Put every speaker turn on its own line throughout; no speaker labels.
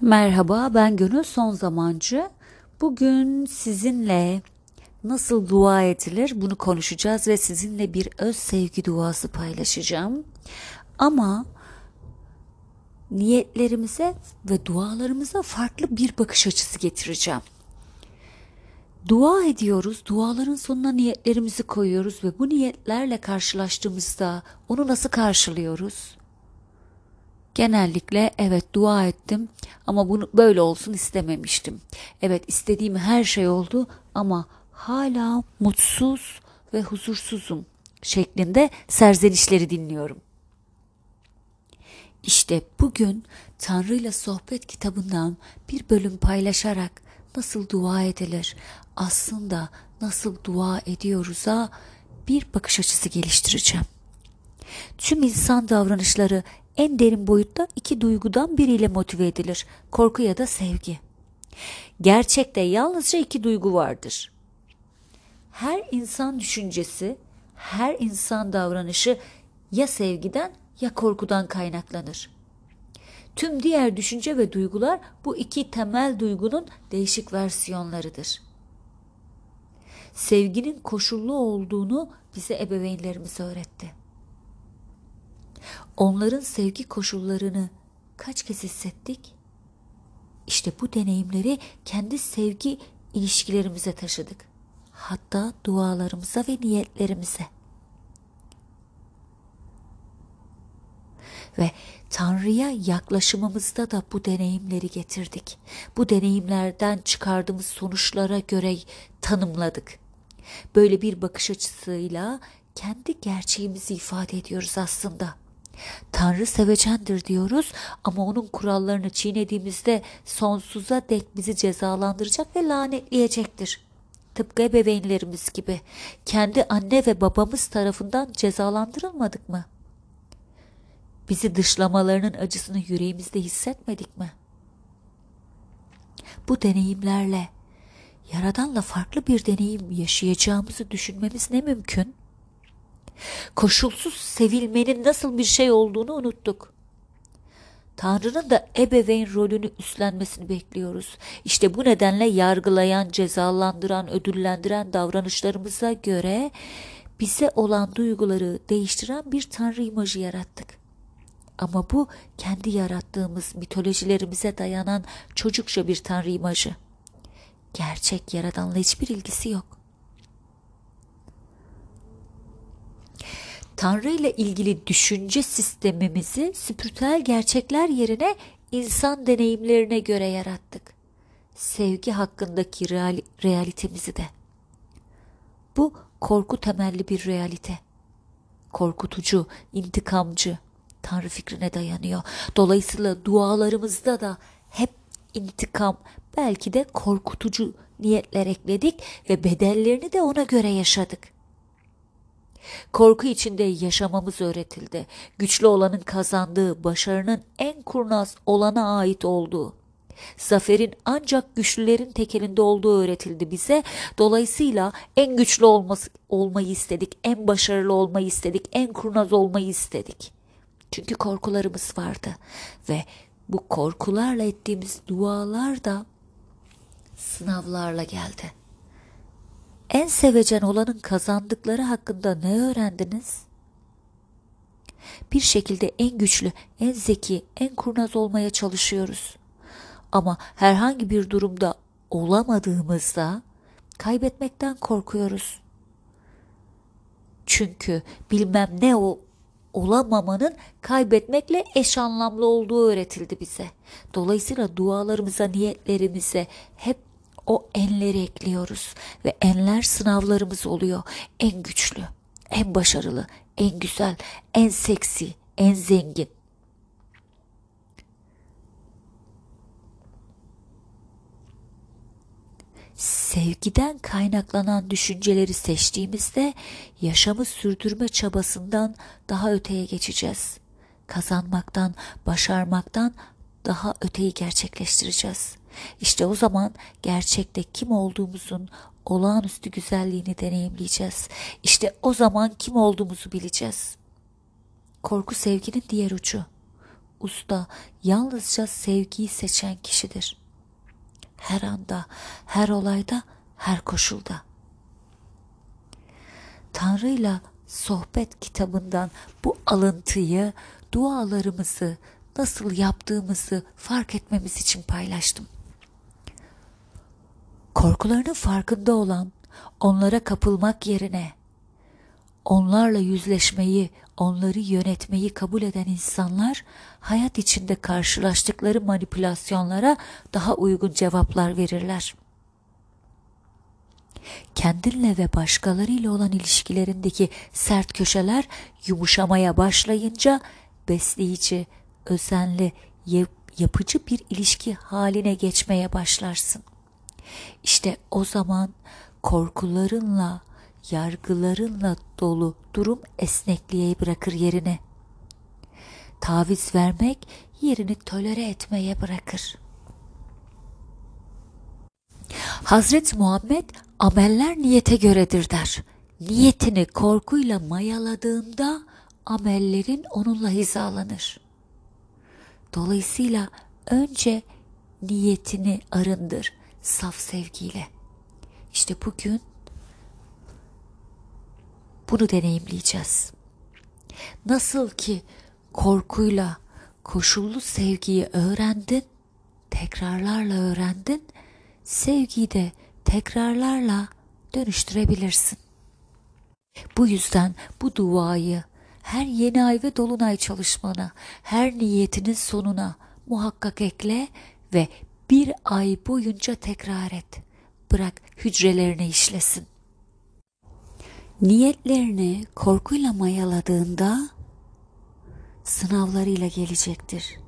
Merhaba, ben Gönül Son Zamancı. Bugün sizinle nasıl dua edilir bunu konuşacağız ve sizinle bir öz sevgi duası paylaşacağım. Ama niyetlerimize ve dualarımıza farklı bir bakış açısı getireceğim. Dua ediyoruz, duaların sonuna niyetlerimizi koyuyoruz ve bu niyetlerle karşılaştığımızda onu nasıl karşılıyoruz? Genellikle evet dua ettim ama bunu böyle olsun istememiştim. Evet istediğim her şey oldu ama hala mutsuz ve huzursuzum şeklinde serzenişleri dinliyorum. İşte bugün Tanrı ile Sohbet kitabından bir bölüm paylaşarak nasıl dua edilir, aslında nasıl dua ediyoruz'a bir bakış açısı geliştireceğim. Tüm insan davranışları en derin boyutta iki duygudan biriyle motive edilir. Korku ya da sevgi. Gerçekte yalnızca iki duygu vardır. Her insan düşüncesi, her insan davranışı ya sevgiden ya korkudan kaynaklanır. Tüm diğer düşünce ve duygular bu iki temel duygunun değişik versiyonlarıdır. Sevginin koşullu olduğunu bize ebeveynlerimiz öğretti. Onların sevgi koşullarını kaç kez hissettik? İşte bu deneyimleri kendi sevgi ilişkilerimize taşıdık. Hatta dualarımıza ve niyetlerimize. Ve Tanrı'ya yaklaşımımızda da bu deneyimleri getirdik. Bu deneyimlerden çıkardığımız sonuçlara göre tanımladık. Böyle bir bakış açısıyla kendi gerçeğimizi ifade ediyoruz aslında. Tanrı sevecendir diyoruz ama onun kurallarını çiğnediğimizde sonsuza dek bizi cezalandıracak ve lanetleyecektir. Tıpkı ebeveynlerimiz gibi kendi anne ve babamız tarafından cezalandırılmadık mı? Bizi dışlamalarının acısını yüreğimizde hissetmedik mi? Bu deneyimlerle Yaradan'la farklı bir deneyim yaşayacağımızı düşünmemiz ne mümkün? Koşulsuz sevilmenin nasıl bir şey olduğunu unuttuk. Tanrı'nın da ebeveyn rolünü üstlenmesini bekliyoruz. İşte bu nedenle yargılayan, cezalandıran, ödüllendiren davranışlarımıza göre bize olan duyguları değiştiren bir Tanrı imajı yarattık. Ama bu kendi yarattığımız mitolojilerimize dayanan çocukça bir Tanrı imajı. Gerçek yaradanla hiçbir ilgisi yok. Tanrı ile ilgili düşünce sistemimizi spiritüel gerçekler yerine insan deneyimlerine göre yarattık. Sevgi hakkındaki real, realitemizi de. Bu korku temelli bir realite. Korkutucu, intikamcı, Tanrı fikrine dayanıyor. Dolayısıyla dualarımızda da hep intikam, belki de korkutucu niyetler ekledik ve bedellerini de ona göre yaşadık. Korku içinde yaşamamız öğretildi. Güçlü olanın kazandığı, başarının en kurnaz olana ait olduğu. Zaferin ancak güçlülerin tekelinde olduğu öğretildi bize. Dolayısıyla en güçlü olması, olmayı istedik, en başarılı olmayı istedik, en kurnaz olmayı istedik. Çünkü korkularımız vardı ve bu korkularla ettiğimiz dualar da sınavlarla geldi. En sevecen olanın kazandıkları hakkında ne öğrendiniz? Bir şekilde en güçlü, en zeki, en kurnaz olmaya çalışıyoruz. Ama herhangi bir durumda olamadığımızda kaybetmekten korkuyoruz. Çünkü bilmem ne o olamamanın kaybetmekle eş anlamlı olduğu öğretildi bize. Dolayısıyla dualarımıza, niyetlerimize hep o enleri ekliyoruz ve enler sınavlarımız oluyor. En güçlü, en başarılı, en güzel, en seksi, en zengin. Sevgiden kaynaklanan düşünceleri seçtiğimizde yaşamı sürdürme çabasından daha öteye geçeceğiz. Kazanmaktan, başarmaktan daha öteyi gerçekleştireceğiz. İşte o zaman gerçekte kim olduğumuzun olağanüstü güzelliğini deneyimleyeceğiz. İşte o zaman kim olduğumuzu bileceğiz. Korku sevginin diğer ucu. usta yalnızca sevgiyi seçen kişidir. Her anda, her olayda, her koşulda. Tanrı'yla sohbet kitabından bu alıntıyı, dualarımızı nasıl yaptığımızı fark etmemiz için paylaştım. Korkularının farkında olan, onlara kapılmak yerine onlarla yüzleşmeyi, onları yönetmeyi kabul eden insanlar hayat içinde karşılaştıkları manipülasyonlara daha uygun cevaplar verirler. Kendinle ve başkalarıyla olan ilişkilerindeki sert köşeler yumuşamaya başlayınca besleyici, özenli, yapıcı bir ilişki haline geçmeye başlarsın. İşte o zaman korkularınla, yargılarınla dolu durum esnekliğe bırakır yerini. Taviz vermek yerini tolere etmeye bırakır. Hazreti Muhammed ameller niyete göredir der. Niyetini korkuyla mayaladığında amellerin onunla hizalanır. Dolayısıyla önce niyetini arındır saf sevgiyle. İşte bugün bunu deneyimleyeceğiz. Nasıl ki korkuyla koşullu sevgiyi öğrendin, tekrarlarla öğrendin, sevgiyi de tekrarlarla dönüştürebilirsin. Bu yüzden bu duayı her yeni ay ve dolunay çalışmana, her niyetinin sonuna muhakkak ekle ve bir ay boyunca tekrar et. Bırak hücrelerine işlesin. Niyetlerini korkuyla mayaladığında sınavlarıyla gelecektir.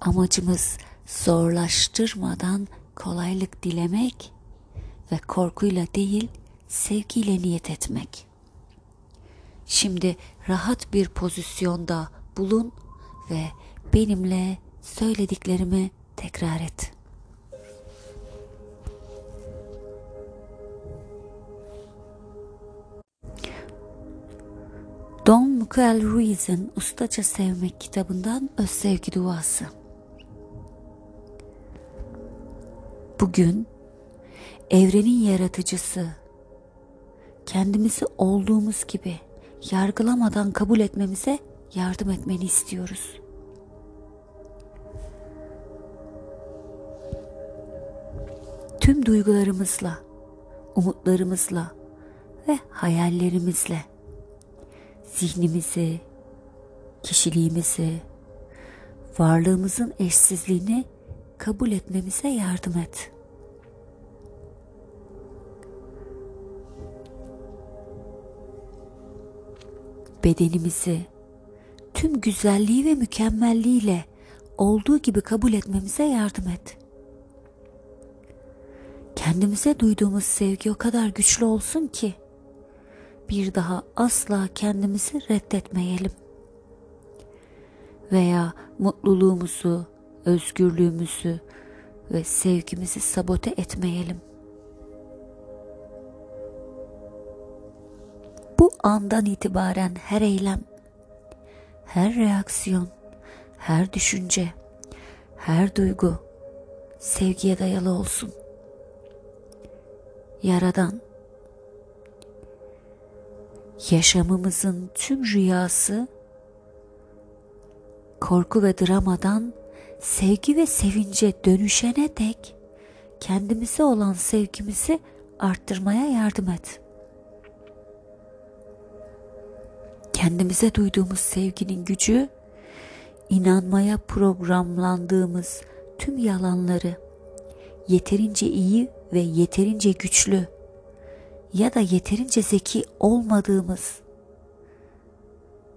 Amacımız zorlaştırmadan kolaylık dilemek ve korkuyla değil sevgiyle niyet etmek. Şimdi rahat bir pozisyonda bulun ve benimle söylediklerimi tekrar et. Don Miguel Ruiz'in Ustaca Sevmek kitabından Öz Sevgi Duası. Bugün evrenin yaratıcısı, kendimizi olduğumuz gibi yargılamadan kabul etmemize yardım etmeni istiyoruz. Tüm duygularımızla, umutlarımızla ve hayallerimizle zihnimizi, kişiliğimizi, varlığımızın eşsizliğini kabul etmemize yardım et. Bedenimizi tüm güzelliği ve mükemmelliğiyle olduğu gibi kabul etmemize yardım et. Kendimize duyduğumuz sevgi o kadar güçlü olsun ki bir daha asla kendimizi reddetmeyelim. Veya mutluluğumuzu, özgürlüğümüzü ve sevgimizi sabote etmeyelim. Bu andan itibaren her eylem, her reaksiyon, her düşünce, her duygu sevgiye dayalı olsun. Yaradan yaşamımızın tüm rüyası korku ve dramadan sevgi ve sevince dönüşene dek kendimize olan sevgimizi arttırmaya yardım et. Kendimize duyduğumuz sevginin gücü inanmaya programlandığımız tüm yalanları yeterince iyi ve yeterince güçlü ya da yeterince zeki olmadığımız,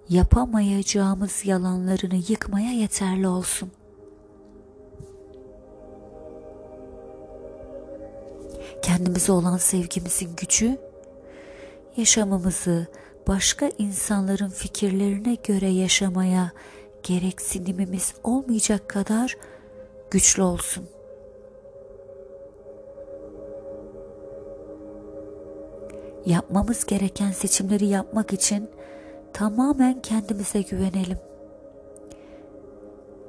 yapamayacağımız yalanlarını yıkmaya yeterli olsun. Kendimize olan sevgimizin gücü, yaşamımızı başka insanların fikirlerine göre yaşamaya gereksinimimiz olmayacak kadar güçlü olsun.'' Yapmamız gereken seçimleri yapmak için tamamen kendimize güvenelim.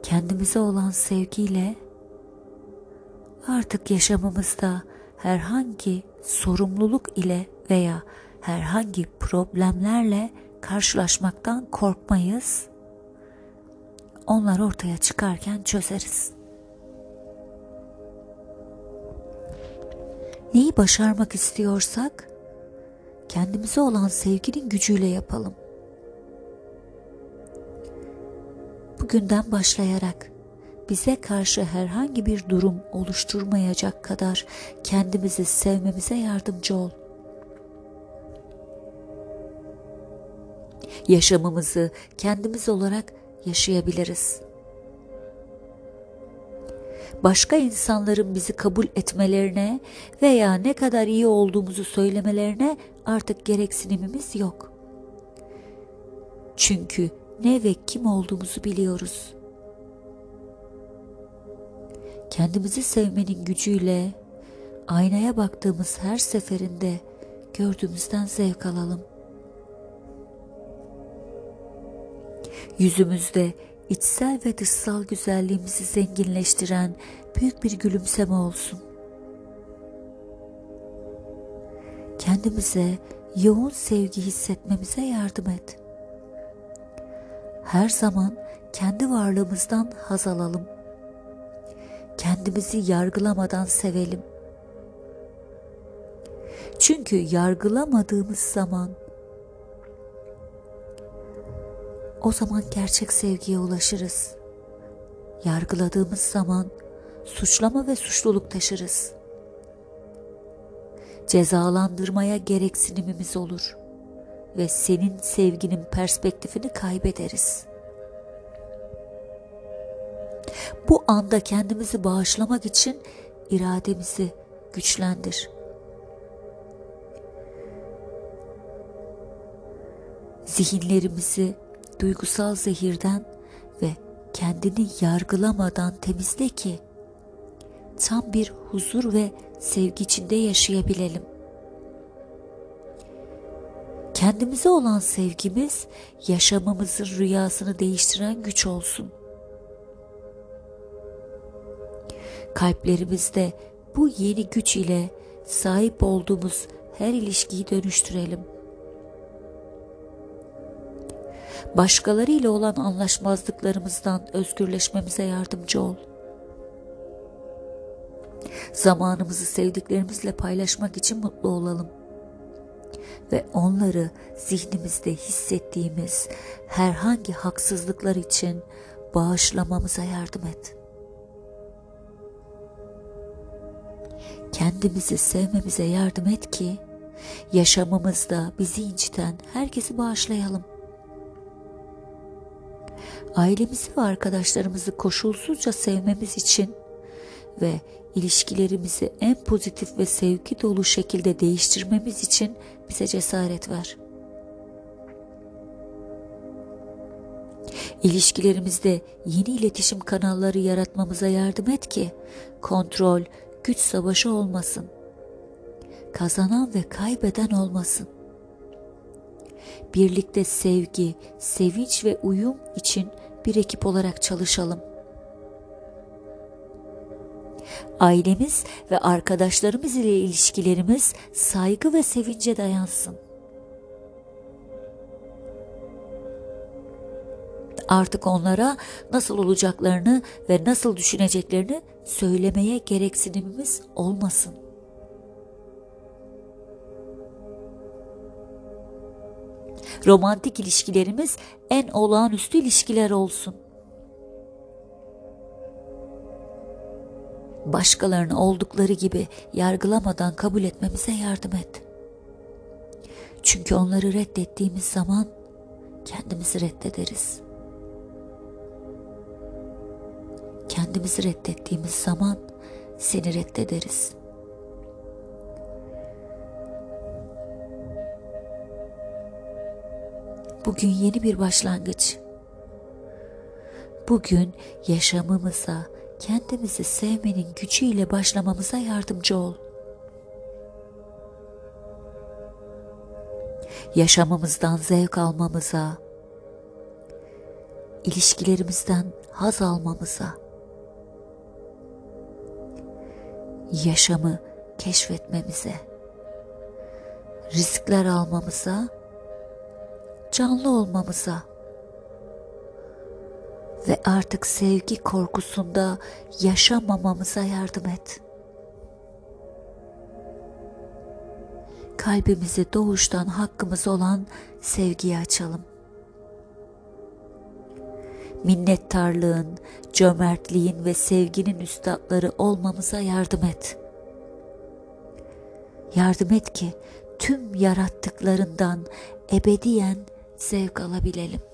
kendimize olan sevgiyle artık yaşamımızda herhangi sorumluluk ile veya herhangi problemlerle karşılaşmaktan korkmayız. Onlar ortaya çıkarken çözeriz. Neyi başarmak istiyorsak kendimize olan sevginin gücüyle yapalım. Bugünden başlayarak bize karşı herhangi bir durum oluşturmayacak kadar kendimizi sevmemize yardımcı ol. Yaşamımızı kendimiz olarak yaşayabiliriz. Başka insanların bizi kabul etmelerine veya ne kadar iyi olduğumuzu söylemelerine artık gereksinimimiz yok. Çünkü ne ve kim olduğumuzu biliyoruz. Kendimizi sevmenin gücüyle aynaya baktığımız her seferinde gördüğümüzden zevk alalım. Yüzümüzde içsel ve dışsal güzelliğimizi zenginleştiren büyük bir gülümseme olsun. Kendimize yoğun sevgi hissetmemize yardım et. Her zaman kendi varlığımızdan haz alalım. Kendimizi yargılamadan sevelim. Çünkü yargılamadığımız zaman o zaman gerçek sevgiye ulaşırız. Yargıladığımız zaman suçlama ve suçluluk taşırız. Cezalandırmaya gereksinimimiz olur ve senin sevginin perspektifini kaybederiz. Bu anda kendimizi bağışlamak için irademizi güçlendir. Zihinlerimizi duygusal zehirden ve kendini yargılamadan temizle ki tam bir huzur ve sevgi içinde yaşayabilelim. Kendimize olan sevgimiz yaşamımızın rüyasını değiştiren güç olsun. Kalplerimizde bu yeni güç ile sahip olduğumuz her ilişkiyi dönüştürelim. Başkalarıyla olan anlaşmazlıklarımızdan özgürleşmemize yardımcı ol. Zamanımızı sevdiklerimizle paylaşmak için mutlu olalım ve onları zihnimizde hissettiğimiz herhangi haksızlıklar için bağışlamamıza yardım et. Kendimizi sevmemize yardım et ki yaşamımızda bizi inciten herkesi bağışlayalım. Ailemizi ve arkadaşlarımızı koşulsuzca sevmemiz için ve ilişkilerimizi en pozitif ve sevgi dolu şekilde değiştirmemiz için bize cesaret ver. İlişkilerimizde yeni iletişim kanalları yaratmamıza yardım et ki kontrol, güç savaşı olmasın. Kazanan ve kaybeden olmasın. Birlikte sevgi, sevinç ve uyum için bir ekip olarak çalışalım ailemiz ve arkadaşlarımız ile ilişkilerimiz saygı ve sevince dayansın. Artık onlara nasıl olacaklarını ve nasıl düşüneceklerini söylemeye gereksinimimiz olmasın. Romantik ilişkilerimiz en olağanüstü ilişkiler olsun. başkalarını oldukları gibi yargılamadan kabul etmemize yardım et. Çünkü onları reddettiğimiz zaman kendimizi reddederiz. Kendimizi reddettiğimiz zaman seni reddederiz. Bugün yeni bir başlangıç. Bugün yaşamımıza kendimizi sevmenin gücüyle başlamamıza yardımcı ol. Yaşamımızdan zevk almamıza, ilişkilerimizden haz almamıza, yaşamı keşfetmemize, riskler almamıza, canlı olmamıza ve artık sevgi korkusunda yaşamamamıza yardım et. Kalbimizi doğuştan hakkımız olan sevgiye açalım. Minnettarlığın, cömertliğin ve sevginin üstadları olmamıza yardım et. Yardım et ki tüm yarattıklarından ebediyen zevk alabilelim.